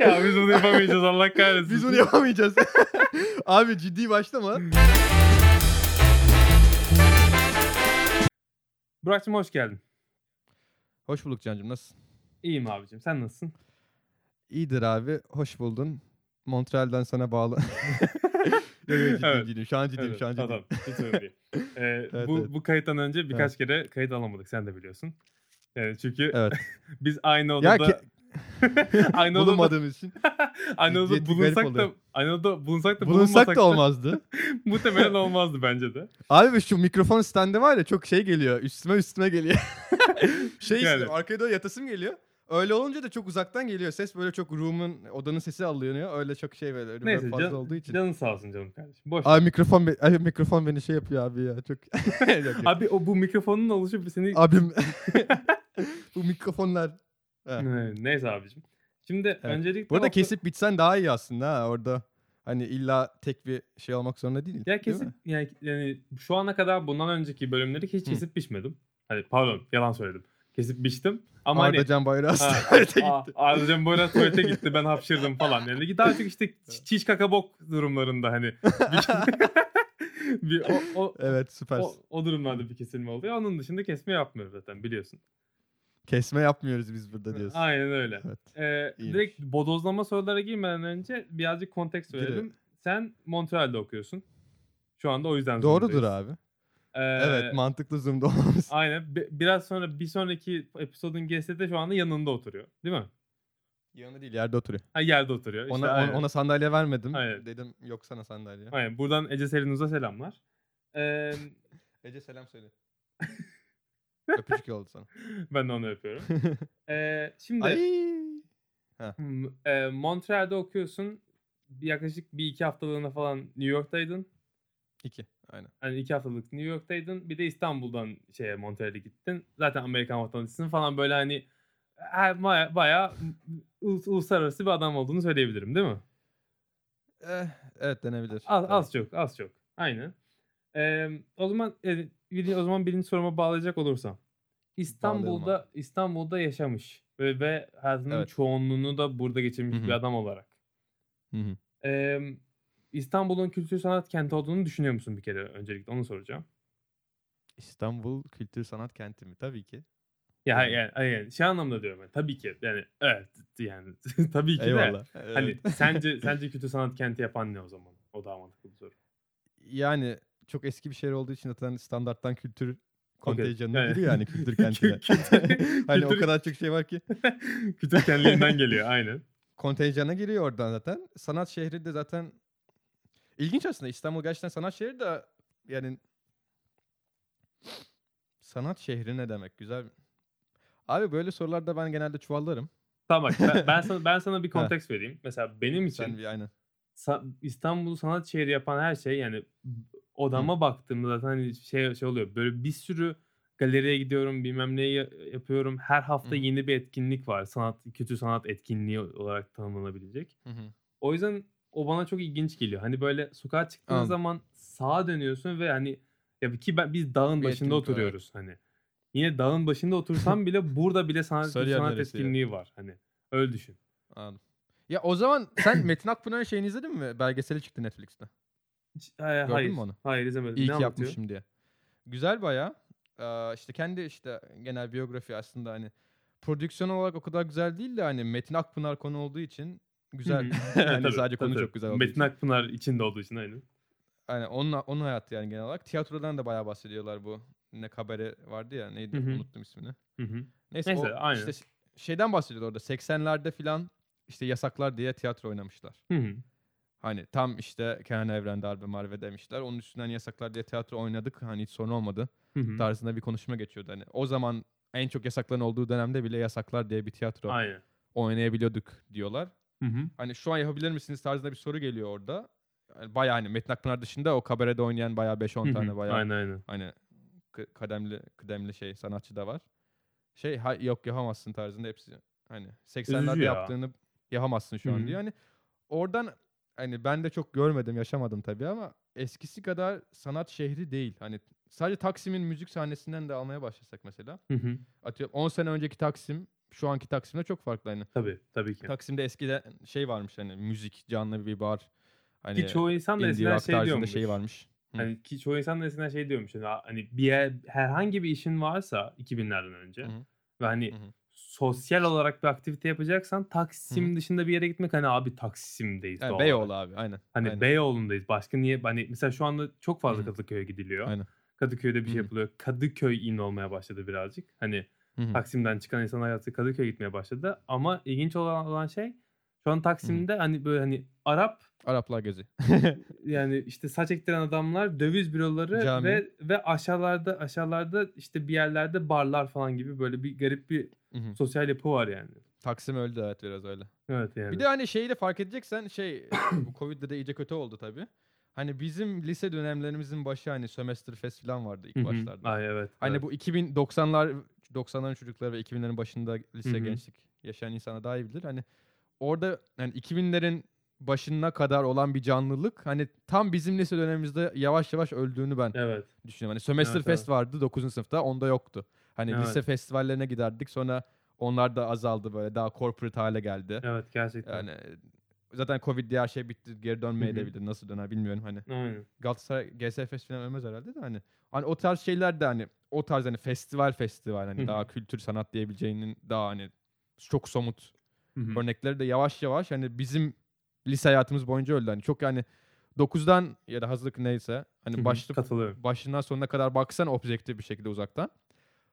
ya biz bunu yapamayacağız Allah kahretsin. Biz bunu yapamayacağız. Abi ciddi başlama. Burak'cığım hoş geldin. Hoş bulduk Can'cığım nasılsın? İyiyim abicim sen nasılsın? İyidir abi. Hoş buldun. Montreal'den sana bağlı. Yok yok ciddiyim Evet. ciddiyim. Şu an ciddiyim Evet, şu an ciddiyim. Tamam hiç önemli değil. Ee, Evet, bu, evet. bu kayıttan önce birkaç kere kayıt alamadık sen de biliyorsun. Yani çünkü Evet. biz aynı Ya odada ke- aynı odada bulunmadığımız için. garip bulunsak da odada bulunsak da Bulunsak da olmazdı. muhtemelen olmazdı bence de. Abi şu mikrofon standi var ya çok şey geliyor. Üstüme üstüme geliyor. şey Yani. istiyorum. Arkaya doğru yatasım geliyor. Öyle olunca da çok uzaktan geliyor. Ses böyle çok room'un, odanın sesi alınıyor. Öyle çok şey böyle Neyse fazla can, olduğu için. canın sağ olsun canım kardeşim. Boş. Abi mikrofon, be- ay, mikrofon beni şey yapıyor abi ya. Çok. Abi o bu mikrofonun oluşu seni Abim. Bu mikrofonlar. Evet, Neyse abicim. Şimdi öncelikle Burada hafta- kesip bitsen daha iyi aslında ha orada. Hani illa tek bir şey olmak zorunda değil. ya değil kesip mi? yani, yani şu ana kadar bundan önceki bölümleri hiç Hı. kesip biçmedim. Hani pardon yalan söyledim. Kesip biçtim. Ama Arda hani Can Bayrağı Ha, tuvalete gitti. Arıcan Bora tuvalete gitti ben hapşırdım falan. Yani daha çok işte çi- çiş kaka bok durumlarında hani. bir, o, o, Evet süper. o, o durumlarda bir kesilme oluyor. Onun dışında kesme yapmıyoruz zaten biliyorsun. Kesme yapmıyoruz biz burada diyorsun. Aynen öyle. Evet. Ee, iyiymiş. direkt bodozlama sorulara girmeden önce birazcık konteks Girelim. verelim. Sen Montreal'de okuyorsun. Şu anda o yüzden Doğrudur abi. Ee, evet mantıklı zoom'da olmamız. Aynen. Bi- Biraz sonra bir sonraki episodun guest'i de şu anda yanında oturuyor. Değil mi? Yanı değil yerde oturuyor. Ha yerde oturuyor. İşte Ona, aynen. ona sandalye vermedim. Aynen. Dedim yok sana sandalye. Aynen. Buradan Ece Selinuz'a selamlar. Ee, Ece selam söyle. Öpücük oldu sana. ben de onu öpüyorum. Ee, şimdi e, Montreal'de okuyorsun. Yaklaşık bir iki haftalığına falan New York'taydın. İki. Aynen. Hani iki haftalık New York'taydın. Bir de İstanbul'dan şeye Montreal'e gittin. Zaten Amerikan vatandaşısın falan böyle hani baya, bayağı ulus- uluslararası bir adam olduğunu söyleyebilirim değil mi? Eh, evet denebilir. Az, az çok, az çok. Aynen. Ee, o zaman e, o zaman birinci soruma bağlayacak olursam. İstanbul'da İstanbul'da yaşamış ve, ve hayatının Evet. çoğunluğunu da burada geçirmiş Hı hı. bir adam olarak. Hı. Ee, İstanbul'un kültür sanat kenti olduğunu düşünüyor musun bir kere öncelikle onu soracağım. İstanbul Kültür Sanat Kenti mi? Tabii ki. Ya yani, yani, yani şey anlamda diyorum ben. Tabii ki yani evet yani tabii ki de. Eyvallah. Hani Evet. sence sence kültür sanat kenti yapan ne o zaman? O daha mantıklı bir soru. yani çok eski bir şehir olduğu için zaten standarttan kültür kontenjanına Yani- giriyor yani kültür kentine. Kültür- hani o kadar çok şey var ki. kültür kendiliğinden geliyor aynen. kontenjana giriyor oradan zaten. Sanat şehri de zaten ilginç aslında. İstanbul gerçekten sanat şehri de yani sanat şehri ne demek? Güzel. Abi böyle sorularda ben genelde çuvallarım. Tamam bak ben, ben sana ben sana bir konteks vereyim. Mesela benim için Sen bir aynen. sa- İstanbul sanat şehri yapan her şey yani odama baktığımda zaten hani şey şey oluyor. Böyle bir sürü galeriye gidiyorum, bilmem ya- yapıyorum. Her hafta Hı hı. yeni bir etkinlik var. Sanat, kötü sanat etkinliği olarak tanımlanabilecek. Hı hı. O yüzden o bana çok ilginç geliyor. Hani böyle sokağa çıktığın Anladım. zaman sağa dönüyorsun ve hani ya ki ben biz dağın Bir başında oturuyoruz hani. Yine dağın başında otursam bile burada bile sanat, Sarıyer sanat etkinliği var hani. Öyle düşün. Anladım. Ya o zaman sen Metin Akpınar'ın şeyini izledin mi? Belgeseli çıktı Netflix'te. Hayır, Gördün hayır. mü onu? Hayır izlemedim. İyi ne ki anlatıyor? yapmışım diye. Güzel bayağı. Ee, işte kendi işte genel biyografi aslında hani prodüksiyon olarak o kadar güzel değil de hani Metin Akpınar konu olduğu için güzel. Yani Tabii, sadece tabii, konu tabii. çok güzel olduğu Metin için. Akpınar içinde olduğu için aynen. Aynen onun, onun hayatı yani genel olarak. Tiyatrodan da bayağı bahsediyorlar bu. Ne kabare vardı ya neydi Hı hı. unuttum ismini. Hı hı. Neyse, Neyse, o aynen. işte şeyden bahsediyorlar orada 80'lerde filan işte yasaklar diye tiyatro oynamışlar. Hı hı. Hani tam işte Kenan Evren darbe marve demişler. Onun üstünden yasaklar diye tiyatro oynadık. Hani hiç sorun olmadı. Hı hı. tarzında bir konuşma geçiyordu. Hani o zaman en çok yasakların olduğu dönemde bile yasaklar diye bir tiyatro Aynen. oynayabiliyorduk diyorlar. Hı hı. Hani şu an yapabilir misiniz tarzında bir soru geliyor orada. Yani bayağı hani Metin Akpınar dışında o kabarede oynayan bayağı 5-10 Hı hı. tane bayağı Aynen aynen. hani kademli kıdemli şey sanatçı da var. Şey ha, yok yapamazsın tarzında hepsi hani 80'lerde Üzücü ya. yaptığını yapamazsın şu an hı. diyor. Hani oradan hani ben de çok görmedim, yaşamadım tabii ama eskisi kadar sanat şehri değil. Hani sadece Taksim'in müzik sahnesinden de almaya başlasak mesela. Hı hı. Atıyorum 10 sene önceki Taksim şu anki Taksim'de çok farklı hani. Tabii tabii ki. Taksim'de eskiden şey varmış hani müzik canlı bir bar. Hani Ki çoğu insan da eskiden şey diyormuş. şey varmış. Hı. Hani ki çoğu insan da eskiden şey diyormuş. Hani, hani bir yer, herhangi bir işin varsa 2000'lerden önce Hı hı. ve hani Hı hı. Sosyal olarak bir aktivite yapacaksan Taksim Hı dışında bir yere gitmek hani abi Taksim'deyiz Yani Beyoğlu abi aynen. Hani aynen. Beyoğlu'ndayız. Başka niye? Hani mesela şu anda çok fazla Hı. Kadıköy'e gidiliyor. Aynen. Kadıköy'de bir şey Hı hı. yapılıyor. Kadıköy in olmaya başladı birazcık. Hani Hı. Taksim'den çıkan insan hayatı Kadıköy'e gitmeye başladı. Ama ilginç olan, olan şey şu an Taksim'de hani böyle hani Arap Araplar gezi. yani işte saç ektiren adamlar, döviz büroları Cami. ve ve aşağılarda aşağılarda işte bir yerlerde barlar falan gibi böyle bir garip bir Hı hı. sosyal yapı var yani. Taksim öldü evet biraz öyle. Evet yani. Bir de hani şeyi de fark edeceksen şey bu Covid'de de iyice kötü oldu tabii. Hani bizim lise dönemlerimizin başı hani sömestr fest falan vardı ilk Hı hı. başlarda. Ay evet. Hani evet. bu 2090'lar 90'ların çocukları ve 2000'lerin başında lise Hı hı. gençlik yaşayan insana daha iyi bilir. Hani orada hani 2000'lerin başına kadar olan bir canlılık hani tam bizim lise dönemimizde yavaş yavaş öldüğünü ben Evet. düşünüyorum. Hani sömestr Evet, fest evet. vardı 9. sınıfta onda yoktu. Hani Evet. lise festivallerine giderdik sonra onlar da azaldı böyle daha corporate hale geldi. Evet gerçekten. Yani zaten Covid diye her şey bitti. Geri dönmeye Hı de hı. bilir. Nasıl döner bilmiyorum hani. Aynen. Galatasaray GSFS falan ölmez herhalde de hani. Hani o tarz şeyler de hani o tarz hani festival festival hani daha kültür sanat diyebileceğinin daha hani çok somut Hı hı. örnekleri de yavaş yavaş hani bizim lise hayatımız boyunca öldü. Hani çok yani 9'dan ya da hazırlık neyse hani hı. başlı Katılıyorum. başından sonuna kadar baksan objektif bir şekilde uzaktan.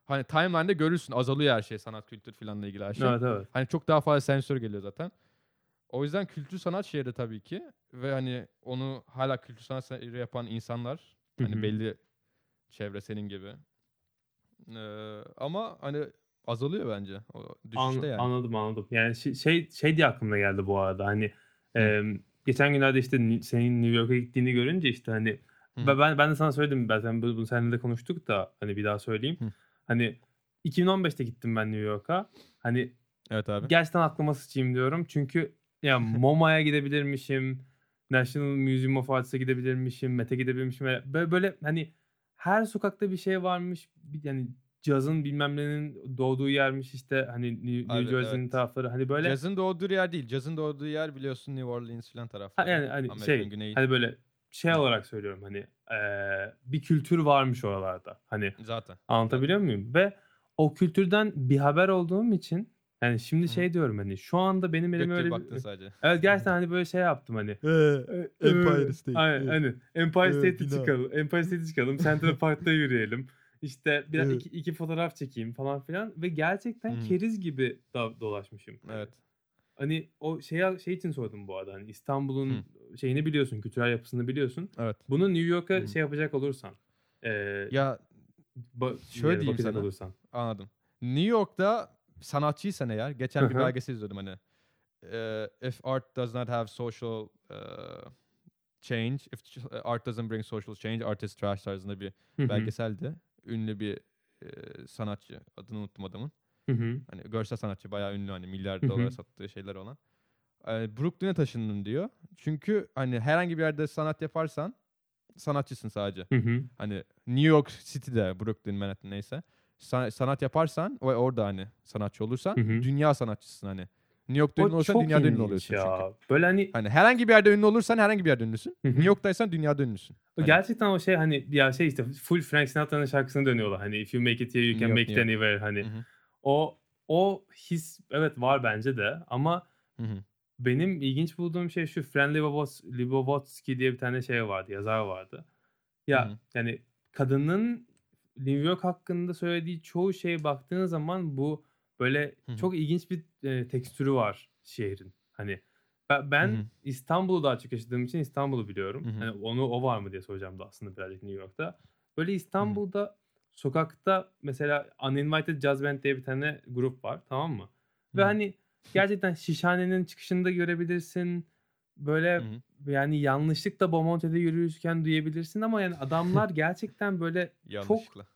Hani timeline'de görürsün azalıyor her şey sanat kültür filanla ilgili her şey. Evet evet. Hani çok daha fazla sensör geliyor zaten. O yüzden kültür sanat şehri tabii ki ve hani onu hala kültür sanat şehri yapan insanlar hani hı. belli çevre senin gibi. Ee, ama hani azalıyor bence. O düşüşte An- yani. Anladım anladım. Yani şey, şey diye aklıma geldi bu arada. Hani e, geçen günlerde işte Ni- senin New York'a gittiğini görünce işte hani Hı. ben ben- de sana söyledim zaten bunu, seninle de konuştuk da hani bir daha söyleyeyim. Hı. Hani 2015'te gittim ben New York'a. Hani Evet abi. gerçekten aklıma sıçayım diyorum. Çünkü ya MoMA'ya gidebilirmişim. National Museum of Arts'a gidebilirmişim. Met'e gidebilirmişim. Böyle, böyle hani her sokakta bir şey varmış. Yani cazın bilmem nenin doğduğu yermiş işte hani New, New Evet, Jersey'nin evet. tarafları hani böyle Cazın doğduğu yer değil. Cazın doğduğu yer biliyorsun New Orleans filan Ha, tarafları. yani hani Amerika'nın şey güneyi. hani böyle şey olarak söylüyorum hani eee, bir kültür varmış oralarda. Hani Zaten. anlatabiliyor muyum? Ve o kültürden bir haber olduğum için yani şimdi Hı. şey diyorum hani şu anda benim Gök elim gibi öyle baktın bir... sadece. Evet gerçekten hani böyle şey yaptım hani. Empire State. Aynen, aynen. Empire bina. çıkalım. Empire State'e çıkalım. Central Park'ta yürüyelim. İşte bir Evet. iki, iki fotoğraf çekeyim falan filan ve gerçekten Hı. keriz gibi da, dolaşmışım. Evet. Hani o şey şey için sordum bu arada. Hani İstanbul'un şeyini biliyorsun, kültürel yapısını biliyorsun. Evet. Bunu New York'a Hı. şey yapacak olursan, eee Ya ba- şöyle yani diyeyim sana. olursan. Anladım. New York'ta sanatçıysan eğer geçen bir belgesel izliyordum hani. Eee, if art does not have social eee, change, if art doesn't bring social change, art is trash tarzında bir belgeseldi. Ünlü bir eee, sanatçı, adını unuttum adamın. hı hı, Hani görsel sanatçı bayağı ünlü hani milyar Hı hı. dolara sattığı şeyler olan. Eee, Brooklyn'e taşındım diyor. Çünkü hani herhangi bir yerde sanat yaparsan sanatçısın sadece. hı hı. Hani New York City'de, Brooklyn, Manhattan neyse. sa- sanat yaparsan ve orada hani sanatçı olursan Hı hı. dünya sanatçısın hani. New York'ta ünlü olursan çok dünyada ünlü ilginç oluyorsun ya. çünkü. Böyle hani Hani herhangi bir yerde ünlü olursan herhangi bir yerde ünlüsün. Hı hı. New York'taysan dünyada ünlüsün. Hani- gerçekten o şey hani ya şey işte full Frank Sinatra'nın şarkısını dönüyorlar. Hani if you make it here you New can York, make it New anywhere hani. Hı hı. O o his evet var bence de ama Hı hı. benim ilginç bulduğum şey şu Fran Lebowski, Lebowski diye bir tane şey vardı, yazar vardı. Ya Hı hı. yani kadının New York hakkında söylediği çoğu şeye baktığın zaman bu böyle Hı hı. çok ilginç bir e, tekstürü var şehrin. Hani ben, ben Hı hı. İstanbul'u daha çok yaşadığım için İstanbul'u biliyorum. Hani onu o var mı diye soracağım da aslında birazcık New York'ta. Böyle İstanbul'da sokakta mesela Uninvited Jazz Band diye bir tane grup var tamam mı? Ve Hı hı. hani gerçekten Şişhane'nin çıkışında görebilirsin. Böyle Hı hı. yani yanlışlıkla Bomonti'de yürürken duyabilirsin ama yani adamlar gerçekten böyle Yanlışlıkla.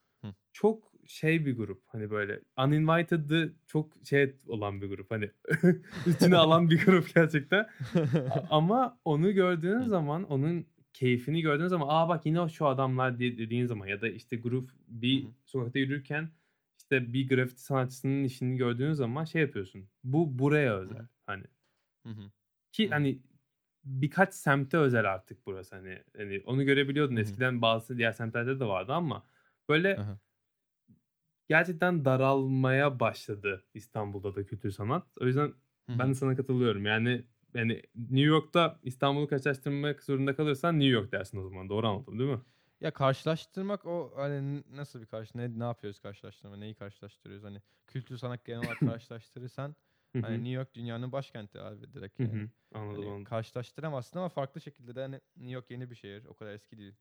çok şey bir grup. Hani böyle uninvited'ı çok şey olan bir grup. Hani içine alan bir grup gerçekten. Ama onu gördüğün zaman onun keyfini gördüğün zaman aa bak yine şu adamlar dediğin zaman ya da işte grup bir sokakta yürürken işte bir grafiti sanatçısının işini gördüğün zaman şey yapıyorsun. Bu buraya özel. Hani ki hani birkaç semte özel artık burası hani. Hani onu görebiliyordun. Eskiden bazı diğer semtlerde de vardı ama böyle Aha. Gerçekten daralmaya başladı İstanbul'da da kültür sanat. O yüzden Hı ben de sana katılıyorum. Yani yani New York'ta İstanbul'u karşılaştırmak zorunda kalırsan New York dersin o zaman. Doğru anladım değil mi? Ya karşılaştırmak o hani nasıl bir karşı ne ne yapıyoruz karşılaştırma neyi karşılaştırıyoruz hani kültür sanat genel olarak karşılaştırırsan hani. New York dünyanın başkenti abi direkt yani. Anladım Hani anladım. karşılaştıramazsın ama farklı şekilde de hani New York yeni bir şehir o kadar eski değil.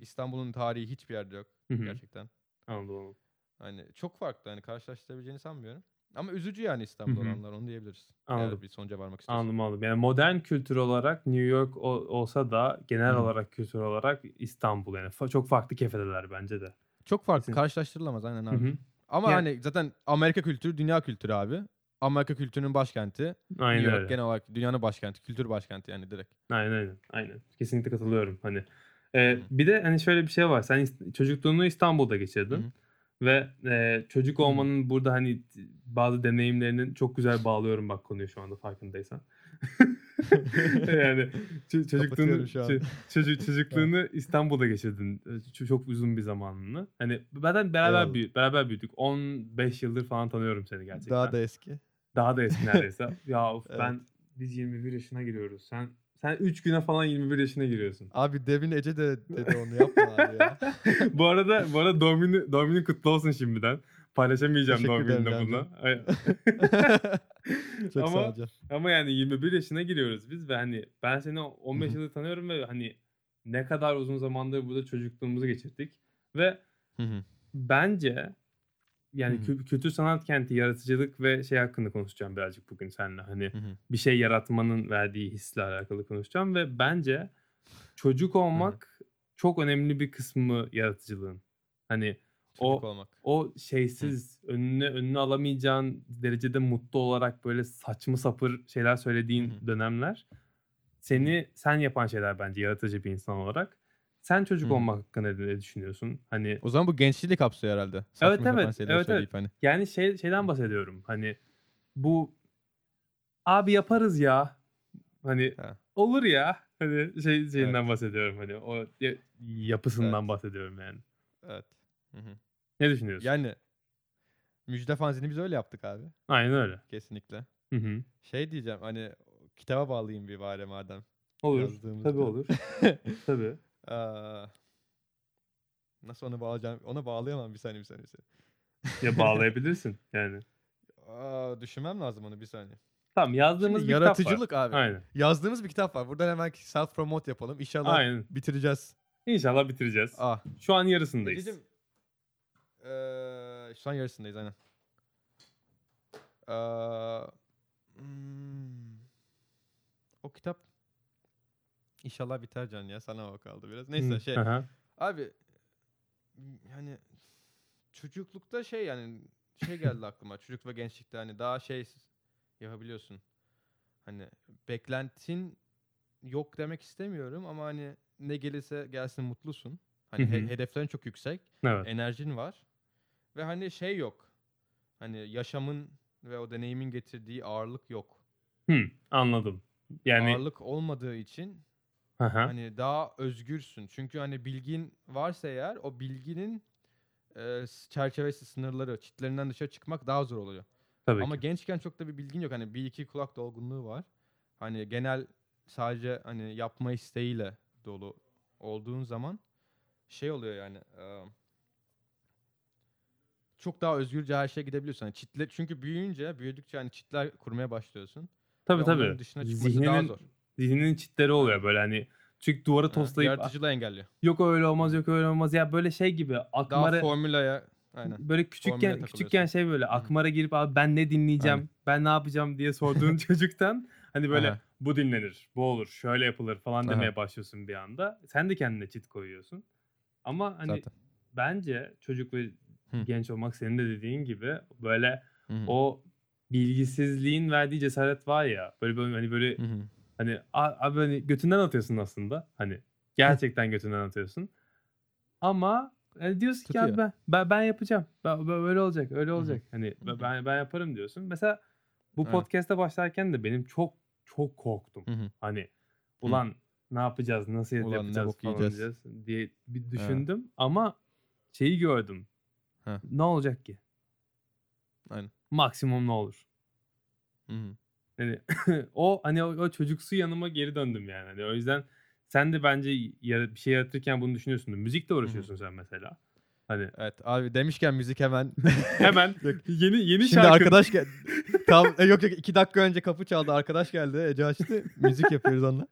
İstanbul'un tarihi hiçbir yerde yok gerçekten. Anladım anladım. Hani çok farklı hani karşılaştırabileceğini sanmıyorum. Ama üzücü yani İstanbul olanlar onu diyebiliriz. Anladım. Eğer bir sonuca varmak istiyorsan. Anladım anladım. Yani modern kültür olarak New York o- olsa da genel Hı olarak kültür olarak İstanbul yani Fa- çok farklı kefedeler bence de. Çok farklı Kesin. karşılaştırılamaz aynen abi. hı. Ama Yani- hani zaten Amerika kültürü dünya kültürü abi. Amerika kültürünün başkenti. Aynen New York öyle. genel olarak dünyanın başkenti, kültür başkenti yani direkt. Aynen aynen. Aynen. Kesinlikle katılıyorum hani. Ee, bir de hani şöyle bir şey var. Sen çocukluğunu İstanbul'da geçirdin. hı. Ve e, çocuk olmanın burada hani bazı deneyimlerinin çok güzel bağlıyorum bak konuyu şu anda farkındaysan. yani ço- çocukluğunu ço- çocuk çocukluğunu İstanbul'da geçirdin. e, Ç- çok uzun bir zamanını. Hani zaten beraber büyü, beraber büyüdük. 15 yıldır falan tanıyorum seni gerçekten. Daha da eski. Daha da eski neredeyse. ya of, Evet. ben biz 21 yaşına giriyoruz. Sen sen 3 güne falan 21 yaşına giriyorsun. Abi Devin Ece de dedi onu yapma abi ya. bu arada bu arada doğum günü, doğum kutlu olsun şimdiden. Paylaşamayacağım Teşekkür doğum gününde bunu. Çok sağ Ama- Can. Ama yani 21 yaşına giriyoruz biz ve hani ben seni 15 Hı hı. yıldır tanıyorum ve hani ne kadar uzun zamandır burada çocukluğumuzu geçirdik. Ve bence yani Hı hı. kü- kültür sanat kenti, yaratıcılık ve şey hakkında konuşacağım birazcık bugün seninle. Hani Hı hı. bir şey yaratmanın verdiği hisle alakalı konuşacağım ve bence çocuk olmak çok önemli bir kısmı yaratıcılığın. Hani Çocuk O- olmak. o şeysiz önüne önüne alamayacağın derecede mutlu olarak böyle saçma sapır şeyler söylediğin Hı hı. dönemler seni sen yapan şeyler bence yaratıcı bir insan olarak. Sen çocuk hı. olmak hakkında ne düşünüyorsun? Hani O zaman bu gençliği de kapsıyor herhalde. Saçma Evet, evet, evet, söyleyip hani. yani şey şeyden bahsediyorum. Hani bu abi yaparız ya. Hani Ha. olur ya. Hani şey şeyinden bahsediyorum hani o ya- yapısından Evet. bahsediyorum yani. Evet. Hı hı. Ne düşünüyorsun? Yani Müjde fanzini biz öyle yaptık abi. Aynen öyle. Kesinlikle. Hı hı. Şey diyeceğim hani kitaba bağlayayım bir bari madem. Olur. Tabii olur. Tabii. Aa, nasıl onu bağlayacağım? Ona bağlayamam bir saniye bir saniye. Bir saniye. Ya bağlayabilirsin yani. Aa, düşünmem lazım onu bir saniye. Tamam yazdığımız Şimdi bir kitap var. yaratıcılık abi. Aynen. Yazdığımız bir kitap var. Buradan hemen self promote yapalım. İnşallah Aynen. bitireceğiz. İnşallah bitireceğiz. Ah. Şu an yarısındayız. Ececiğim, eee, şu an yarısındayız aynen. Eee, hmm, o kitap inşallah biter Can ya. Sana o kaldı biraz. Neyse Hı, şey. aha. Abi yani çocuklukta şey yani şey geldi aklıma. Çocuk ve gençlikte hani daha şey yapabiliyorsun. Hani beklentin yok demek istemiyorum ama hani ne gelirse gelsin mutlusun. Hani he- hedeflerin çok yüksek, Evet. enerjin var ve hani şey yok. Hani yaşamın ve o deneyimin getirdiği ağırlık yok. Hı, anladım. Yani Ağırlık olmadığı için aha. Hani daha özgürsün. Çünkü hani bilgin varsa eğer o bilginin e, çerçevesi, sınırları, çitlerinden dışarı çıkmak daha zor oluyor. tabii Ama ki. gençken çok da bir bilgin yok. Hani bir iki kulak dolgunluğu var. Hani genel sadece hani yapma isteğiyle dolu olduğun zaman şey oluyor yani e, çok daha özgürce her şeye gidebiliyorsun. Hani çitle, çünkü büyüyünce, büyüdükçe hani çitler kurmaya başlıyorsun. Tabii ve tabii. dışına çıkması daha Zihninin, zor. Zihninin çitleri oluyor böyle hani çünkü duvarı Ha, toslayıp Yaratıcılığı engelliyor. yok öyle olmaz yok öyle olmaz ya böyle şey gibi Daha akmara formülaya aynen. böyle küçükken küçükken şey böyle akmara girip abi ben ne dinleyeceğim Aynen. ben ne yapacağım diye sorduğun çocuktan hani böyle Aha. bu dinlenir bu olur şöyle yapılır falan Aha. demeye başlıyorsun bir anda sen de kendine çit koyuyorsun ama hani Zaten. bence çocuk ve Hı. genç olmak senin de dediğin gibi böyle Hı o bilgisizliğin verdiği cesaret var ya böyle böyle hani böyle hı. Hani abi hani götünden atıyorsun aslında hani gerçekten götünden atıyorsun ama Yani diyorsun ki Tutuyor. abi ben, ben, ben yapacağım. Ben, ben- böyle olacak, öyle olacak. Hani ben- ben ben yaparım diyorsun. Mesela bu Evet. podcast'a başlarken de benim çok çok korktum. Hı hı. Hani ulan ne yapacağız, nasıl Ulan yapacağız falan diyeceğiz diye bir düşündüm ama şeyi gördüm. Ha. Ne olacak ki? Aynen. Maksimum ne olur? Hı hı. Hani o hani o, o çocuksu yanıma geri döndüm yani. Hani o yüzden sen de bence bir şey yaratırken bunu düşünüyorsundur. Müzikle uğraşıyorsun sen mesela. Hani Evet abi demişken müzik hemen. hemen yeni yeni Şimdi şarkı arkadaş geldi. Tam e, yok yok iki dakika önce kapı çaldı. Arkadaş geldi. Ece açtı. müzik yapıyoruz onunla.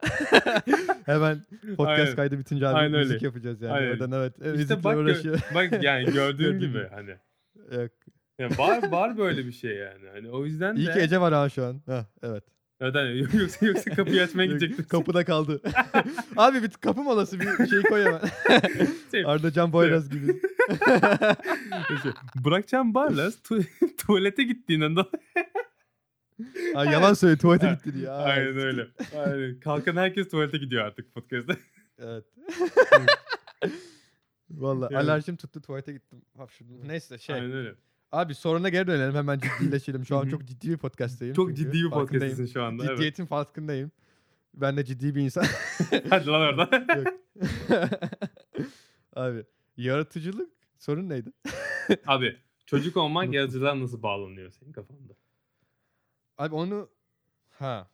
Hemen podcast Aynen. kaydı bitince abi Aynen müzik öyle. yapacağız yani. Aynen. Oradan evet. e, İşte müzikle bak, uğraşıyor. bak yani gördüğün gibi. hani. Yok. Ya var var böyle bir şey yani. Hani o yüzden İyi de ki Ece var ha şu an. Heh, evet. Hani yoksa yoksa kapıyı açmaya gidecektim. Kapıda kaldı. abi bir kapı molası bir şey koy hemen. Şey, Arda Can Boyraz gibi. şey, bırakacağım Barlas tu- tuvalete gittiğinden dolayı. Ay, yalan söyle tuvalete Ha, gitti diye. Ay, Aynen öyle. Aynen. Kalkan herkes tuvalete gidiyor artık podcast'ta. Evet. Valla Yani. alerjim tuttu tuvalete gittim. Hapşurdum. Neyse şey. Aynen öyle. Abi soruna geri dönelim hemen ciddileşelim. Şu an çok ciddi bir podcast'tayım. Çok çünkü. ciddi bir podcast'ısın şu anda. Evet. Ciddiyetin farkındayım. Ben de ciddi bir insan. Hadi lan orada. Yok. Abi yaratıcılık sorun neydi? Abi çocuk olmak yaratıcılığa nasıl bağlanıyor senin kafanda? Abi onu ha.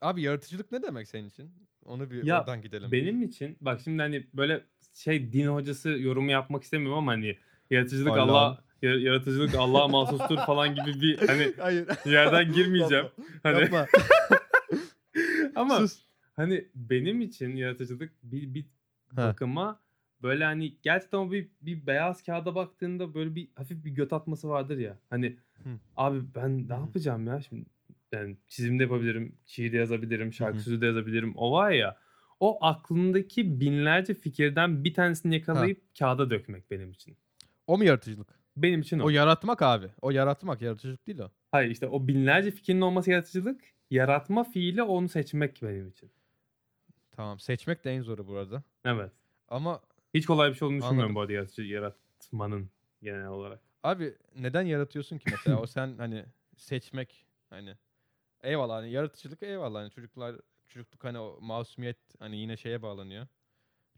Abi yaratıcılık ne demek senin için? Onu bir Ya, oradan gidelim. Benim için bak şimdi hani böyle şey din hocası yorumu yapmak istemiyorum ama hani yaratıcılık. Allah ya- yaratıcılık Allah'a mahsustur falan gibi bir hani Hayır. yerden girmeyeceğim. Hani Yapma. ama Sus. hani benim için yaratıcılık bir, bir Ha. bakıma böyle hani gerçekten o bir, bir beyaz kağıda baktığında böyle bir hafif bir göt atması vardır ya. Hani Hı. abi ben ne Hı hı. yapacağım ya şimdi yani çizim de yapabilirim, şiir de yazabilirim, şarkı hı. sözü de yazabilirim. O var ya o aklındaki binlerce fikirden bir tanesini yakalayıp kağıda dökmek benim için. O mu yaratıcılık? Benim için o. O yaratmak abi. O yaratmak yaratıcılık değil o. Hayır işte o binlerce fikrin olması yaratıcılık. Yaratma fiili onu seçmek benim için. Tamam. Seçmek de en zoru bu arada. Evet. Ama Hiç kolay bir şey olduğunu düşünmüyorum bu arada yaratıcı, yaratmanın genel olarak. abi neden yaratıyorsun ki mesela? o sen hani seçmek hani eyvallah hani yaratıcılık eyvallah hani çocuklar çocukluk hani o masumiyet hani yine şeye bağlanıyor.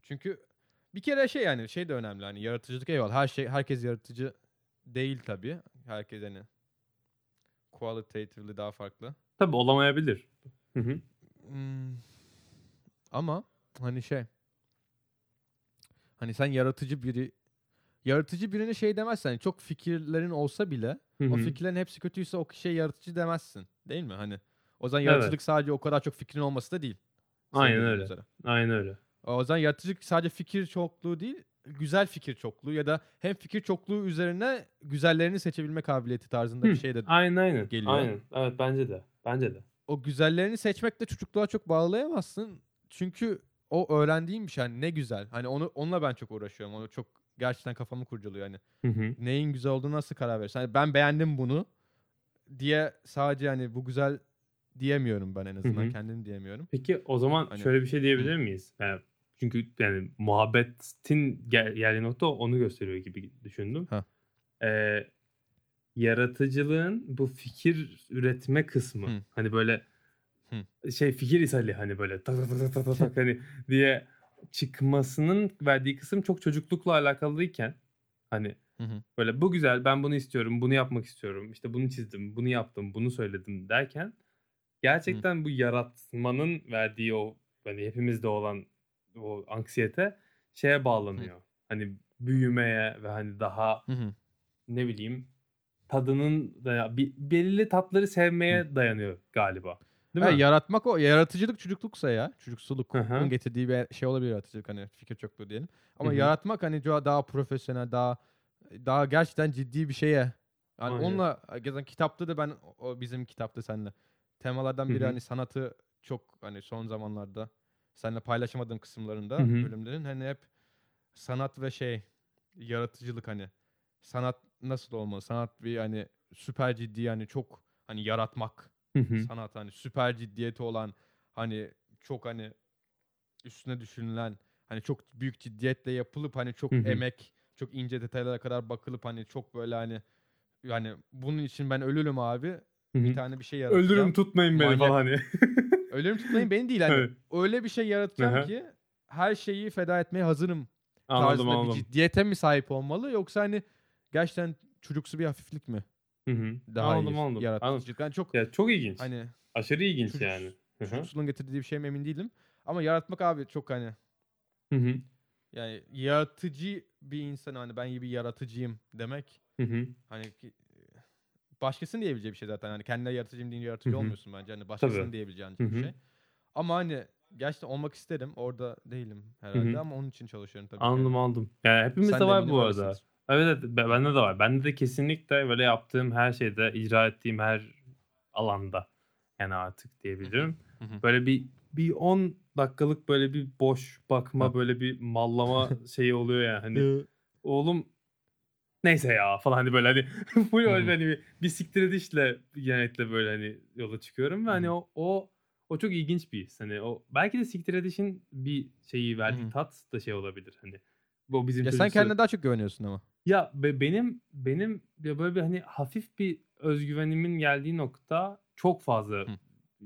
Çünkü bir kere şey yani şey de önemli hani yaratıcılık eyvallah. Her şey herkes yaratıcı değil tabii. Herkes hani qualitatively daha farklı. Tabii olamayabilir. Hı hı. Hmm, Ama hani şey hani sen yaratıcı biri yaratıcı birine şey demezsen hani çok fikirlerin olsa bile Hı o hı. fikirlerin hepsi kötüyse o kişiye yaratıcı demezsin. Değil mi? Hani o zaman Evet. yaratıcılık sadece o kadar çok fikrin olması da değil. Aynen öyle. üzere. Aynen öyle. O zaman yaratıcılık sadece fikir çokluğu değil, güzel fikir çokluğu ya da hem fikir çokluğu üzerine güzellerini seçebilme kabiliyeti tarzında bir Hı, şey de Aynen aynen. geliyor. Aynen. Evet bence de. Bence de. o güzellerini seçmekle çocukluğa çok bağlayamazsın. Çünkü o öğrendiğim bir şey. Hani ne güzel. Hani onu onunla ben çok uğraşıyorum. Onu çok gerçekten kafamı kurcalıyor. Hani Hı hı. neyin güzel olduğunu nasıl karar verirsin? Hani ben beğendim bunu diye sadece hani bu güzel diyemiyorum ben en azından. hı. Kendim diyemiyorum. Peki o zaman Hani- şöyle bir şey diyebilir miyiz? Yani çünkü yani muhabbetin gel- geldiği nokta onu gösteriyor gibi düşündüm. Ha. Ee, yaratıcılığın bu fikir üretme kısmı Hı. hani böyle şey fikir ishali hani böyle tak tak tak tak tak tak hani diye çıkmasının verdiği kısım çok çocuklukla alakalıyken hani Hı hı. böyle bu güzel ben bunu istiyorum bunu yapmak istiyorum işte bunu çizdim bunu yaptım bunu söyledim derken gerçekten bu yaratmanın verdiği o hani hepimizde olan o anksiyete şeye bağlanıyor. Hani büyümeye ve hani daha Hı hı. ne bileyim tadının da bir, belirli tatları sevmeye dayanıyor galiba. Değil Ha, mi? yaratmak o yaratıcılık çocukluğsa ya. Çocuksulukun Hı hı. getirdiği bir şey olabilir yaratıcılık hani fikir çokluğu diyelim. Ama Hı hı. yaratmak hani daha profesyonel, daha daha gerçekten ciddi bir şeye. Yani Aynen. onunla gezen kitapta da ben o bizim kitapta seninle temalardan Hı biri hı. hani sanatı çok hani son zamanlarda seninle paylaşamadığım kısımlarında Hı hı. bölümlerin hani hep sanat ve şey yaratıcılık hani sanat nasıl olmalı? Sanat bir hani süper ciddi yani çok hani yaratmak Hı hı. sanat hani süper ciddiyeti olan hani çok hani üstüne düşünülen hani çok büyük ciddiyetle yapılıp hani çok Hı hı. emek, çok ince detaylara kadar bakılıp hani çok böyle hani yani bunun için ben ölürüm abi. Hı hı. Bir tane bir şey yaratacağım. Öldürün tutmayın beni Manyak. falan hani. Ölürüm tutmayın beni değil hani. Evet. Öyle bir şey yaratacağım Aha. ki her şeyi feda etmeye hazırım anladım tarzında bir anladım. ciddiyete mi sahip olmalı yoksa hani gerçekten çocuksu bir hafiflik mi? Hı hı. Daha anladım iyi anladım. anladım. yaratıcılık. Yani çok Ya çok ilginç. hani Aşırı ilginç çocuk- yani. Hı hı. çocukluğun getirdiği bir şey mi emin değilim. Ama yaratmak abi çok hani Hı hı. yani yaratıcı bir insan hani ben iyi bir yaratıcıyım demek Hı hı. hani ki, başkasının diyebileceği bir şey zaten. Hani kendine yaratıcıyım deyince yaratıcı Hı hı. olmuyorsun bence. Hani başkasının Tabii. diyebileceğin Hı bir şey. Ama hani gerçekten olmak isterim. Orada değilim herhalde hı. ama onun için çalışıyorum tabii. ki. Anladım anladım. Yani hepimizde Sen var bu arada. öylesindir. Evet evet be- bende de var. Bende de kesinlikle böyle yaptığım her şeyde, icra ettiğim her alanda yani artık diyebilirim. Hı hı. Böyle bir bir 10 dakikalık böyle bir boş bakma, Ha. böyle bir mallama şeyi oluyor yani. Hani oğlum neyse ya falan hani böyle hani full öyle hı. hani bir, bir siktir edişle genellikle böyle hani yola çıkıyorum ve hani hı. o o o çok ilginç bir his. Hani o belki de siktir edişin bir şeyi verdiği hı. tat da şey olabilir hani. Bu bizim ya sen çocuksu- kendine daha çok güveniyorsun ama. ya be- benim benim ya böyle bir hani hafif bir özgüvenimin geldiği nokta çok fazla Hı.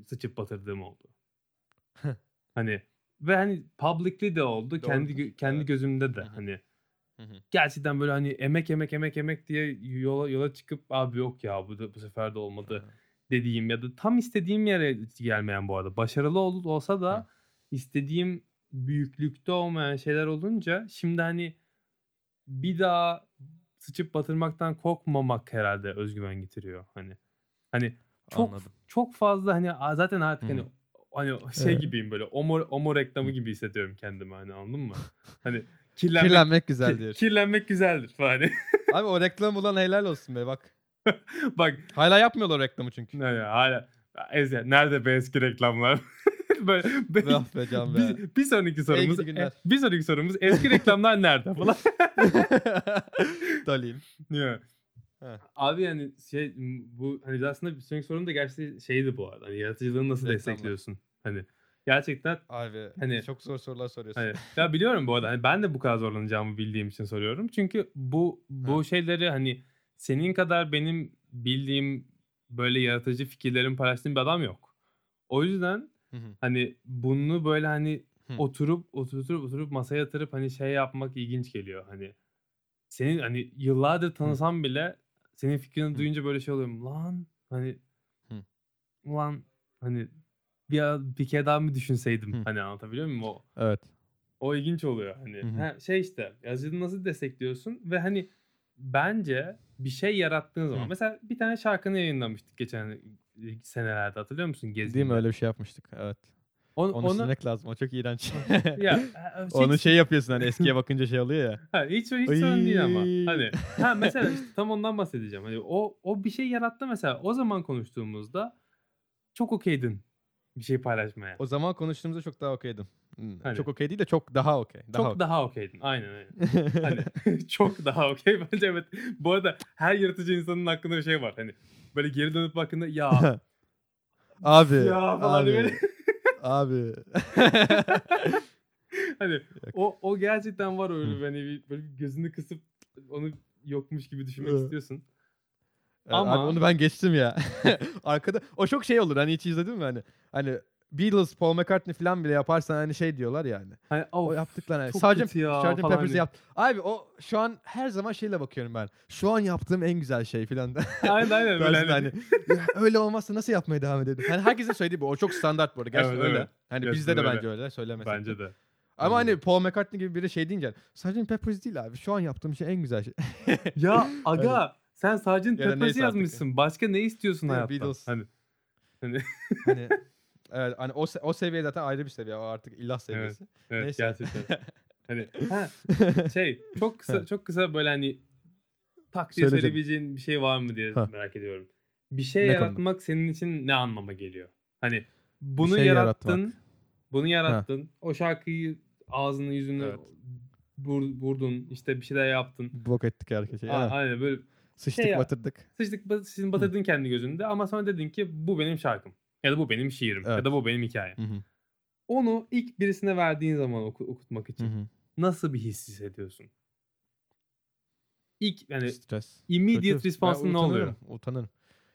sıçıp batırdığım oldu. hani ve hani publicly de oldu. kendi Doğrudur, gö- kendi evet. gözümde de Hı hı. hani Hı hı. gerçekten böyle hani emek emek emek emek diye yola yola çıkıp abi yok ya bu da bu sefer de olmadı dediğim ya da tam istediğim yere gelmeyen bu arada başarılı ol, olsa da Hı. istediğim büyüklükte olmayan şeyler olunca şimdi hani bir daha sıçıp batırmaktan korkmamak herhalde özgüven getiriyor hani hani çok Anladım. çok fazla hani zaten artık Hı. hani hani şey Evet. gibiyim böyle omo omo reklamı Hı. gibi hissediyorum kendimi hani anladın mı? Hani kirlenmek Kirlenmek ki- güzeldir. kirlenmek güzeldir. Hani Abi o reklam ulan helal olsun be bak. Bak Hala yapmıyorlar reklamı çünkü. ne ya hala Eze, nerede be eski reklamlar? böyle be- Ah be can be. bir, bir sonraki sorumuz e, bir sonraki sorumuz eski reklamlar nerede falan. Dalayım. Heh. Abi yani şey bu hani aslında bir sonraki sorum da gerçi şeydi bu arada. Hani yaratıcılığını nasıl Reklamlar. destekliyorsun? Hani gerçekten Abi Hani- çok zor sorular soruyorsun. hani ya biliyorum bu arada hani ben de bu kadar zorlanacağımı bildiğim için soruyorum. Çünkü bu bu Ha. şeyleri hani senin kadar benim bildiğim böyle yaratıcı fikirlerin paylaştığım bir adam yok. O yüzden Hı hı. hani bunu böyle hani Hı. oturup oturup oturup masaya yatırıp hani şey yapmak ilginç geliyor. Hani senin hani yıllardır tanısam bile senin fikrini Hı. duyunca böyle şey oluyorum. Lan hani Hı. ulan hani bir, bir kere daha mı düşünseydim? Hı. Hani anlatabiliyor muyum? O, Evet. o ilginç oluyor. Hani Hı hı. ha, şey işte yazıcını nasıl destekliyorsun ve hani bence bir şey yarattığın zaman Hı. mesela bir tane şarkını yayınlamıştık geçen senelerde hatırlıyor musun? Gezdiğinde. Değil mi öyle bir şey yapmıştık. Evet. Onu, Onu, onu silmek lazım. O çok iğrenç. ya e, Onu şey yapıyorsun hani eskiye bakınca şey oluyor ya. Ha, hiç hiç sorun değil ama. Hani ha mesela işte tam ondan bahsedeceğim. Hani o o bir şey yarattı mesela. O zaman konuştuğumuzda çok okeydin bir şey paylaşmaya. O zaman konuştuğumuzda çok daha okeydim. Hani. Çok okey değil de çok daha okey. Daha çok okey. daha okeydin. Aynen aynen. Hani çok daha okey bence evet. Bu arada her yaratıcı insanın hakkında bir şey var. Hani böyle geri dönüp baktığında ya abi. Ya falan abi. böyle. abi. hani o o gerçekten var öyle hani bir, böyle gözünü kısıp onu yokmuş gibi düşünmek istiyorsun. Evet, Ama- Abi onu ben geçtim ya. Arkada o çok şey olur hani hiç izledin mi hani? Hani Beatles, Paul McCartney falan bile yaparsan hani şey diyorlar yani. Hani O of, yaptıklarını hani. çok Sgt. kötü ya Sgt. Peppers'ı hani. yap. Abi o şu an her zaman şeyle bakıyorum ben. Şu an yaptığım en güzel şey falan. aynen aynen böyle Tarzında hani, hani, "Ya öyle olmazsa nasıl yapmaya devam edelim? Hani herkesin söylediği bu. O çok standart bu arada. Gerçekten Evet, öyle. evet. Hani Gerçekten bizde de öyle. bence öyle. Söylemesek bence de. Ama hani Paul McCartney gibi biri şey deyince Sgt. Peppers değil abi. Şu an yaptığım şey en güzel şey. Ya aga sen sadece Ya Peppers'ı neyse artık. yazmışsın. Başka ne istiyorsun hayattan? Beatles. Hani hani evet hani o se- o seviye zaten ayrı bir seviye. O artık ilah seviyesi. evet Neyse. gerçekten. hani ha, şey çok kısa Ha. çok kısa böyle hani tak diye söyleyebileceğin bir şey var mı diye Ha. merak ediyorum. Bir şey Ne konuda? yaratmak senin için ne anlama geliyor? Hani bunu şey yarattın. yaratmak. Bunu yarattın. O şarkıyı ağzını yüzünü Evet. vur- vurdun. işte bir şeyler yaptın. Bok ettik herkese. Evet. Aynen böyle Sıçtık şey ya- batırdık. sıçtık bat- sizin batırdın kendi gözünde ama sonra dedin ki bu benim şarkım. Ya da bu benim şiirim. Ya Evet. da bu benim hikayem. Hı hı. Onu ilk birisine verdiğin zaman oku- okutmak için hı. nasıl bir his hissediyorsun? İlk yani Stres. immediate Kötü. Ben ne oluyor? utanırım.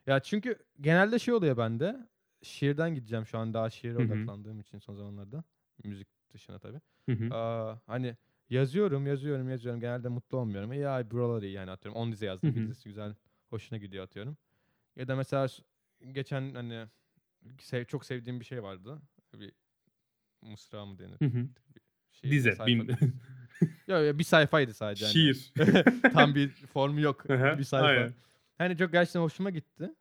Ya çünkü genelde şey oluyor bende. Şiirden gideceğim şu an daha şiire Hı hı. odaklandığım için son zamanlarda. Müzik dışına tabii. Hı hı. Aa, hani yazıyorum, yazıyorum, yazıyorum. Genelde mutlu olmuyorum. Ya buralar iyi yani atıyorum. 10 dize yazdım. Bir hı. dizesi güzel, hoşuna gidiyor atıyorum. Ya da mesela geçen hani sev, çok sevdiğim bir şey vardı. Bir mısra mı denir? Hı hı. Şiir, Dize. Bin... Ya, ya bir sayfaydı sadece. hani. Şiir. Tam bir formu yok. Bir sayfa. aynen. Hani çok gerçekten hoşuma gitti.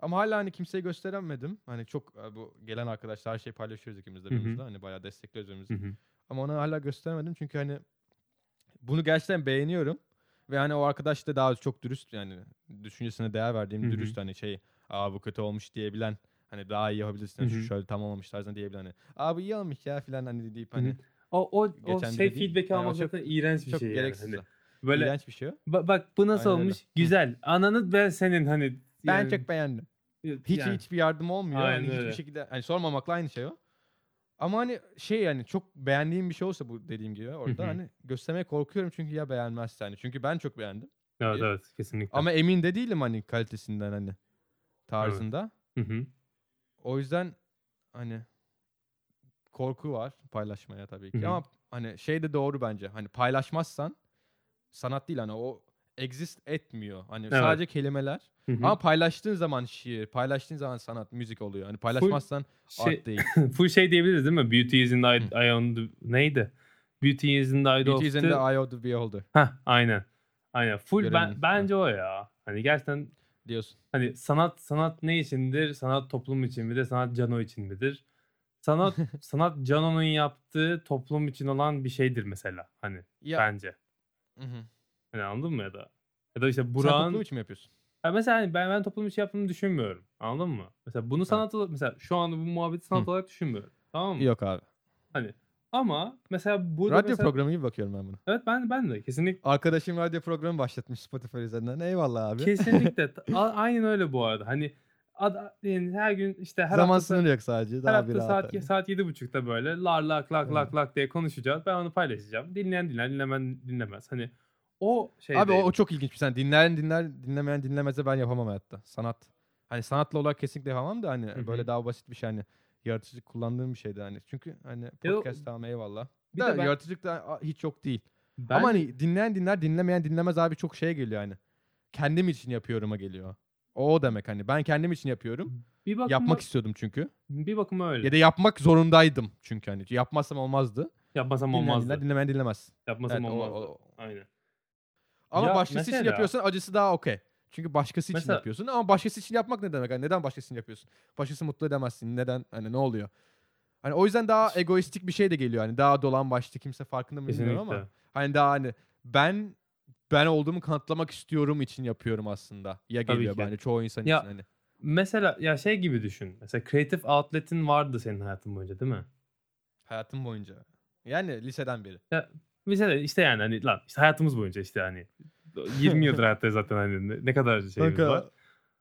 Ama hala hani kimseye gösteremedim. Hani çok e, bu gelen arkadaşlar her şeyi paylaşıyoruz ikimiz de birbirimizle. Hani bayağı destekliyoruz birbirimizi. Ama onu hala gösteremedim çünkü hani bunu gerçekten beğeniyorum. Ve hani o arkadaş da daha çok dürüst yani düşüncesine değer verdiğim Hı hı. dürüst hani şey aa bu kötü olmuş diyebilen hani daha iyi yapabilirsin Hı şu hı. şöyle tamam olmuş tarzında diyebilen hani aa bu iyi olmuş ya filan hani deyip Hı hı. hani O, o, o şey feedback Yani almak çok- zaten iğrenç bir çok şey yani. gereksiz. Hani o. böyle İğrenç bir şey ba- bak bu nasıl Aynen öyle. olmuş? Hı. Güzel. Ananı ben senin hani Ben yani- çok beğendim. Hiç yani- hiçbir yardım olmuyor. Hani Aynen hiçbir öyle. şekilde hani sormamakla aynı şey o. Ama hani şey yani çok beğendiğim bir şey olsa bu dediğim gibi orada hani göstermeye korkuyorum çünkü ya beğenmezse hani. Çünkü ben çok beğendim. Evet evet kesinlikle. Ama emin de değilim hani kalitesinden hani tarzında. O yüzden hani korku var paylaşmaya tabii ki. Ama hani şey de doğru bence. Hani paylaşmazsan sanat değil hani o exist etmiyor. Hani Evet. sadece kelimeler. Hı hı. Ama paylaştığın zaman şiir, paylaştığın zaman sanat, müzik oluyor. Hani paylaşmazsan şey, art değil. full şey diyebiliriz değil mi? Beauty is in the eye, eye on the... Neydi? Beauty is in the eye Beauty of is in the... the eye of the beholder Heh, aynen. Aynen. Full ben, bence o ya. Hani gerçekten diyorsun. hani sanat sanat ne içindir? Sanat toplum için midir? Sanat cano için midir? Sanat sanat canonun yaptığı toplum için olan bir şeydir mesela. Hani Ya, bence. Hı hı. Hani anladın mı ya da? Ya da işte Sen Burak'ın toplum için mi yapıyorsun? Ya mesela hani ben ben toplum için yaptığımı düşünmüyorum. Anladın mı? Mesela bunu sanat olarak mesela şu anda bu muhabbeti sanat Hı. olarak düşünmüyorum. Tamam mı? Yok abi. Hani ama mesela burada radyo mesela, programı gibi bakıyorum ben buna. Evet ben ben de kesinlikle Arkadaşım radyo programı başlatmış Spotify üzerinden. Eyvallah abi. kesinlikle aynen öyle bu arada. Hani ad, yani her gün işte her Zaman hafta sınırı yok sadece. her Daha hafta rahat saat hani. saat yedi buçukta böyle lar lak lak Evet. lak lak diye konuşacağız. Ben onu paylaşacağım. Dinleyen dinler, dinlemen dinlemez. Hani o şey Abi o, o çok ilginç bir sen. Dinleyen dinler, dinlemeyen dinlemezse ben yapamam hayatta. Sanat. Hani sanatla olarak kesinlikle yapamam da hani böyle daha basit bir şey hani yaratıcılık kullandığım bir şeydi hani. Çünkü hani o- podcast tamam eyvallah. Bir da de ben- yaratıcılık da hiç yok değil. Ben- Ama hani dinleyen dinler, dinlemeyen dinlemez abi çok şeye geliyor hani. Kendim için yapıyorum'a geliyor. O o demek hani. Ben kendim için yapıyorum. bir bakıma, Yapmak istiyordum çünkü. bir bakıma öyle. Ya da yapmak zorundaydım çünkü hani. Yapmazsam olmazdı. Yapmasam Dinleyen olmazdı. dinler, dinlemeyen dinlemez. Yapmasam Evet, o- olmazdı. o- Aynen. Ama Ya başkası için mesela- yapıyorsan acısı daha okey. Çünkü başkası için Mesela- yapıyorsun ama başkası için yapmak ne demek? Hani neden başkası için yapıyorsun? Başkası mutlu edemezsin. Neden? Hani ne oluyor? Hani o yüzden daha egoistik bir şey de geliyor. Hani daha dolan başlı kimse farkında mı bilmiyorum Kesinlikle. ama. Hani daha hani ben ben olduğumu kanıtlamak istiyorum için yapıyorum aslında. Ya geliyor bence çoğu insan Ya- için hani. Mesela ya şey gibi düşün. Mesela creative outlet'in vardı senin hayatın boyunca değil mi? Hayatım boyunca. Yani liseden beri. Mesela işte yani hani lan işte hayatımız boyunca işte hani 20 yıldır hayatta zaten hani ne, ne kadar şeyimiz var.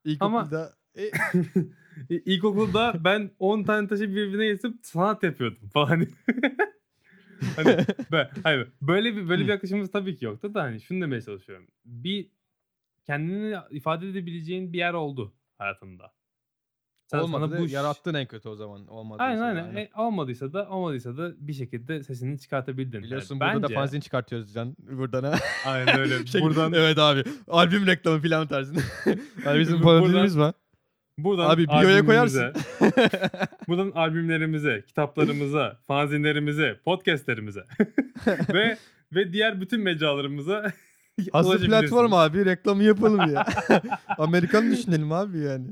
ilkokulda e, İ- İlkokulda ben 10 tane taşı birbirine geçip sanat yapıyordum falan. hani ben, hani böyle bir böyle bir yaklaşımımız tabii ki yoktu da hani şunu demeye çalışıyorum. Bir kendini ifade edebileceğin bir yer oldu hayatında. Sen- olmadı sana bu yarattın en kötü o zaman. Olmadı. Aynen aynen. E, olmadıysa da olmadıysa da bir şekilde sesini çıkartabildin. Yani Biliyorsun burada da bence- fanzin çıkartıyoruz Can. Buradan ha. Aynen öyle. Şey, buradan Evet abi. Albüm reklamı falan tarzında. abi bizim parodimiz var. buradan Abi bio'ya koyarsın. buradan albümlerimize, kitaplarımıza, fanzinlerimize, podcastlerimize ve ve diğer bütün mecralarımıza Asıl ulaşabilirsiniz. platform abi reklamı yapalım ya. Amerikan düşünelim abi yani.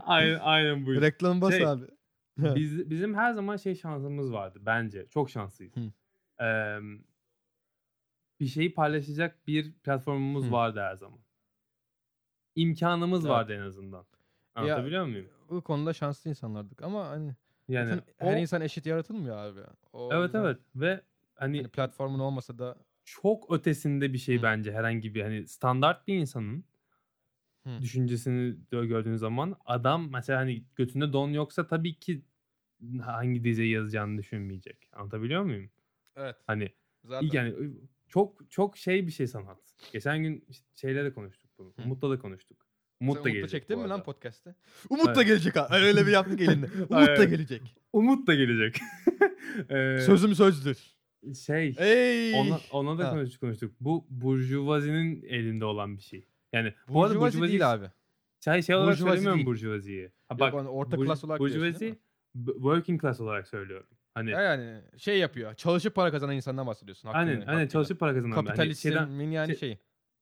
Aynen, aynen bu. Reklam bas Şey, abi. Biz, bizim her zaman şey şansımız vardı bence. Çok şanslıyız. Eee, bir şeyi paylaşacak bir platformumuz Hı. vardı her zaman. İmkanımız Evet. vardı en azından. Anlatabiliyor muyum? Bu konuda şanslı insanlardık ama hani Yani zaten o, her insan eşit yaratılmıyor abi. O evet yüzden evet ve hani hani platformun olmasa da çok ötesinde bir şey Hı. bence herhangi bir hani standart bir insanın Hı. düşüncesini gördüğün zaman adam mesela hani götünde don yoksa tabii ki hangi diziyi yazacağını düşünmeyecek. Anlatabiliyor muyum? Evet. Hani Zaten. Yani çok çok şey bir şey sanat. Geçen gün şeyle de konuştuk bunu. Hı. Umut'la da konuştuk. Sen Umut da gelecek çektin mi lan podcast'te? Umut da Evet. gelecek ha. Öyle bir yaptık elinde. Umut da gelecek. Umut da gelecek. Ee, Sözüm sözdür. şey Ey. ona, ona da Ha. konuştuk konuştuk. Bu burjuvazinin elinde olan bir şey. Yani bu arada Burjuvazi değil abi. Şey, şey olarak Burjuvazi söylemiyorum değil. burjuvaziyi. Ha, Yok, bak onu orta burj- klas olarak burjuvazi working class olarak söylüyorum. Hani Ya yani şey yapıyor. Çalışıp para kazanan insandan bahsediyorsun. aynen aynen hakkıyla. çalışıp para kazanan. Hani şeyden, Kapitalizmin yani şey- şeyi.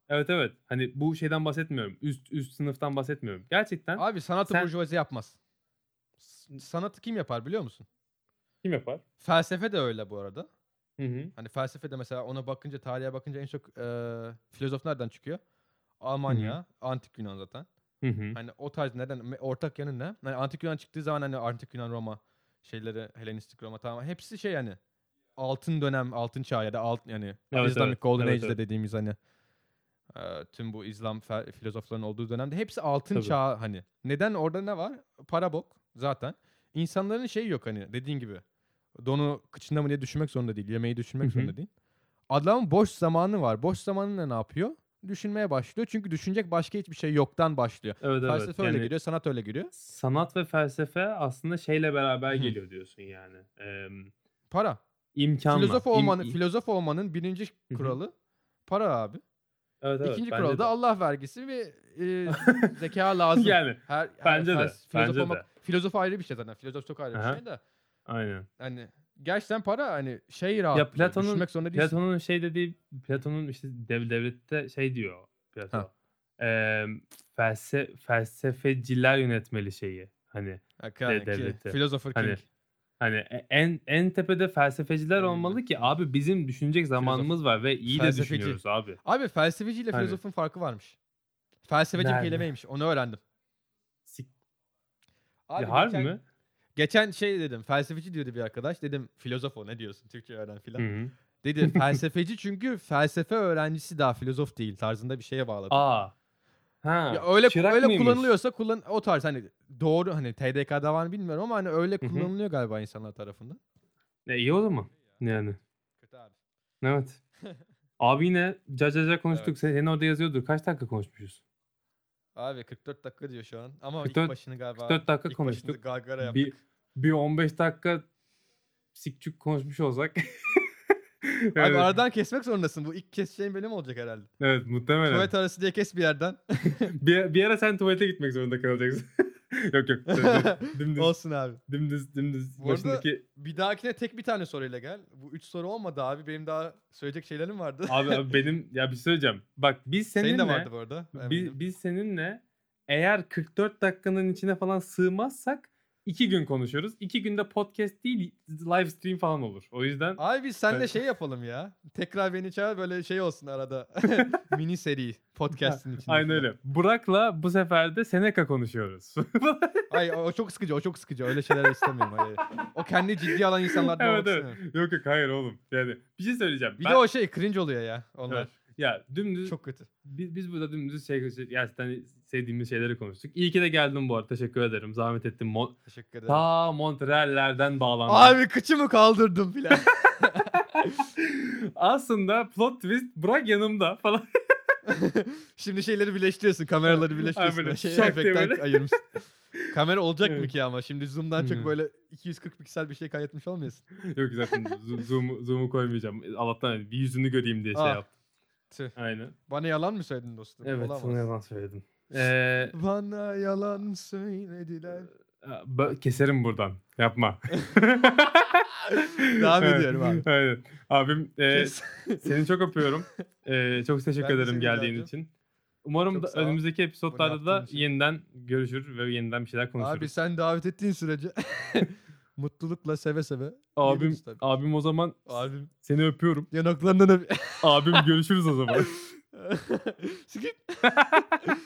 evet evet. Hani bu şeyden bahsetmiyorum. Üst üst sınıftan bahsetmiyorum. Gerçekten Abi sanatı Sen- burjuvazi yapmaz. Sanatı kim yapar biliyor musun? kim yapar? Felsefe de öyle bu arada. Hı hı. Hani felsefede mesela ona bakınca, tarihe bakınca en çok e, filozof nereden çıkıyor? Almanya, Antik Yunan zaten. Hı hı. Hani o tarz neden ortak yanı ne? Hani Antik Yunan çıktığı zaman hani Antik Yunan Roma şeyleri Helenistik Roma tamam hepsi şey yani altın dönem, altın çağ ya da alt yani Evet, Islamic evet, Golden evet, Age'de evet. dediğimiz hani e, tüm bu İslam filozofların olduğu dönemde hepsi altın Tabii. çağ hani. Neden orada ne var? Para bok zaten. İnsanların şeyi yok hani dediğin gibi. Donu kıçında mı diye düşünmek zorunda değil. Yemeği düşünmek Hı hı. zorunda değil. Adamın boş zamanı var. Boş zamanında ne yapıyor? Düşünmeye başlıyor. Çünkü düşünecek başka hiçbir şey yoktan başlıyor. Evet evet. Felsefe öyle Yani giriyor, sanat öyle giriyor. sanat ve felsefe aslında şeyle beraber Hı. geliyor diyorsun yani. Ee, Para. imkanla. Filozof olmanın im- filozof olmanın birinci kuralı para abi. evet, evet, İkinci bence kuralı de. da Allah vergisi ve e, zeka lazım. Yani Her, bence de, fels- Filozof, bence olmak, filozof ayrı bir şey zaten. Filozof çok ayrı Aha. bir şey de. aynen. Hani gerçekten para hani şey rahat. Platon'un- düşünmek zorunda değilsin. Platon'un şey dediği Platon'un işte dev, devlette şey diyor Platon. Ha. Ee, felse, felsefeciler yönetmeli şeyi. Hani Ha, ki, devleti. Philosopher Hani King. hani e- en en tepede felsefeciler Aynen. olmalı ki abi bizim düşünecek zamanımız var ve iyi de Felsefeci. düşünüyoruz abi. Abi felsefeciyle Hani- filozofun farkı varmış. Felsefeci Nerede? kelimeymiş. Onu öğrendim. Sik- Abi Ya harbi mi? Geçen şey dedim. Felsefeci diyordu bir arkadaş. Dedim filozof o ne diyorsun Türkçe öğren filan. Dedi felsefeci çünkü felsefe öğrencisi daha filozof değil tarzında bir şeye bağladı. Aa. Ha. ya öyle öyle mıymış? kullanılıyorsa kullan o tarz hani doğru hani TDK'da var mı bilmiyorum ama hani öyle Hı hı. kullanılıyor galiba insanlar tarafından. E, iyi o zaman. Yani. Kötü abi. Evet. Abi yine cacaca konuştuk. Evet. Sen, senin orada yazıyordur. Kaç dakika konuşmuşuz? Abi 44 dakika diyor şu an ama 44 ilk başını galiba 44 dakika ilk konuştuk. gargara yaptık. Bir, bir 15 dakika sikçük konuşmuş olsak. Abi evet. aradan kesmek zorundasın. Bu ilk keseceğin bölüm olacak herhalde. evet muhtemelen. Tuvalet arası diye kes bir yerden. bir, bir ara sen tuvalete gitmek zorunda kalacaksın. yok yok. Dümdüz, Olsun abi. dümdüz, dümdüz. Bu arada- Başındaki... Bir dahakine tek bir tane soruyla gel. Bu üç soru olmadı abi. Benim daha söyleyecek şeylerim vardı. Abi, abi benim ya bir şey söyleyeceğim. Bak biz seninle Senin de vardı bu arada. biz, biz seninle eğer 44 dakikanın içine falan sığmazsak iki gün konuşuyoruz. İki günde podcast değil live stream falan olur. O yüzden Abi biz seninle Evet. şey yapalım ya. Tekrar beni çağır böyle şey olsun arada. Mini seri podcast'in içinde. aynen öyle. Burak'la bu sefer de Seneca konuşuyoruz. Ay o çok sıkıcı o çok sıkıcı. Öyle şeyler istemiyorum. Hayır. O kendi ciddi alan insanlardan evet evet. Yok yok hayır oğlum. Yani bir şey söyleyeceğim. Bir Ben- de o şey cringe oluyor ya onlar. Evet. Ya dümdüz Çok kötü. biz, biz burada dümdüz şey gerçekten sevdiğimiz şeyleri konuştuk. İyi ki de geldin bu arada. Teşekkür ederim. Zahmet ettin. Mo- Teşekkür ederim. Ta Montreal'lerden bağlandın. Abi kıçımı kaldırdım filan. Aslında plot twist Burak yanımda falan. Şimdi şeyleri birleştiriyorsun. Kameraları birleştiriyorsun. böyle şey şak ayırmışsın. Kamera olacak mı Evet. ki ama? Şimdi zoom'dan çok böyle 240 piksel bir şey kaydetmiş olmayasın. Yok zaten zo- zoom'u, koymayacağım. Allah'tan bir yüzünü göreyim diye şey Ah. yaptım. Tüh. Aynen. Bana yalan mı söyledin dostum? Evet Olamaz. sana yalan söyledim. Ee, Bana yalan söylediler. bö- keserim buradan. Yapma. Devam ediyorum abi. Aynen. Abim e, seni çok öpüyorum. E, çok teşekkür Ben de ederim geldiğin için. Umarım Çok da önümüzdeki episodlarda da için. yeniden görüşür ve yeniden bir şeyler konuşuruz. Abi sen davet ettiğin sürece mutlulukla seve seve. abim, abim o zaman Abim seni öpüyorum. yanaklarından öp. Abim görüşürüz o zaman. Sikip.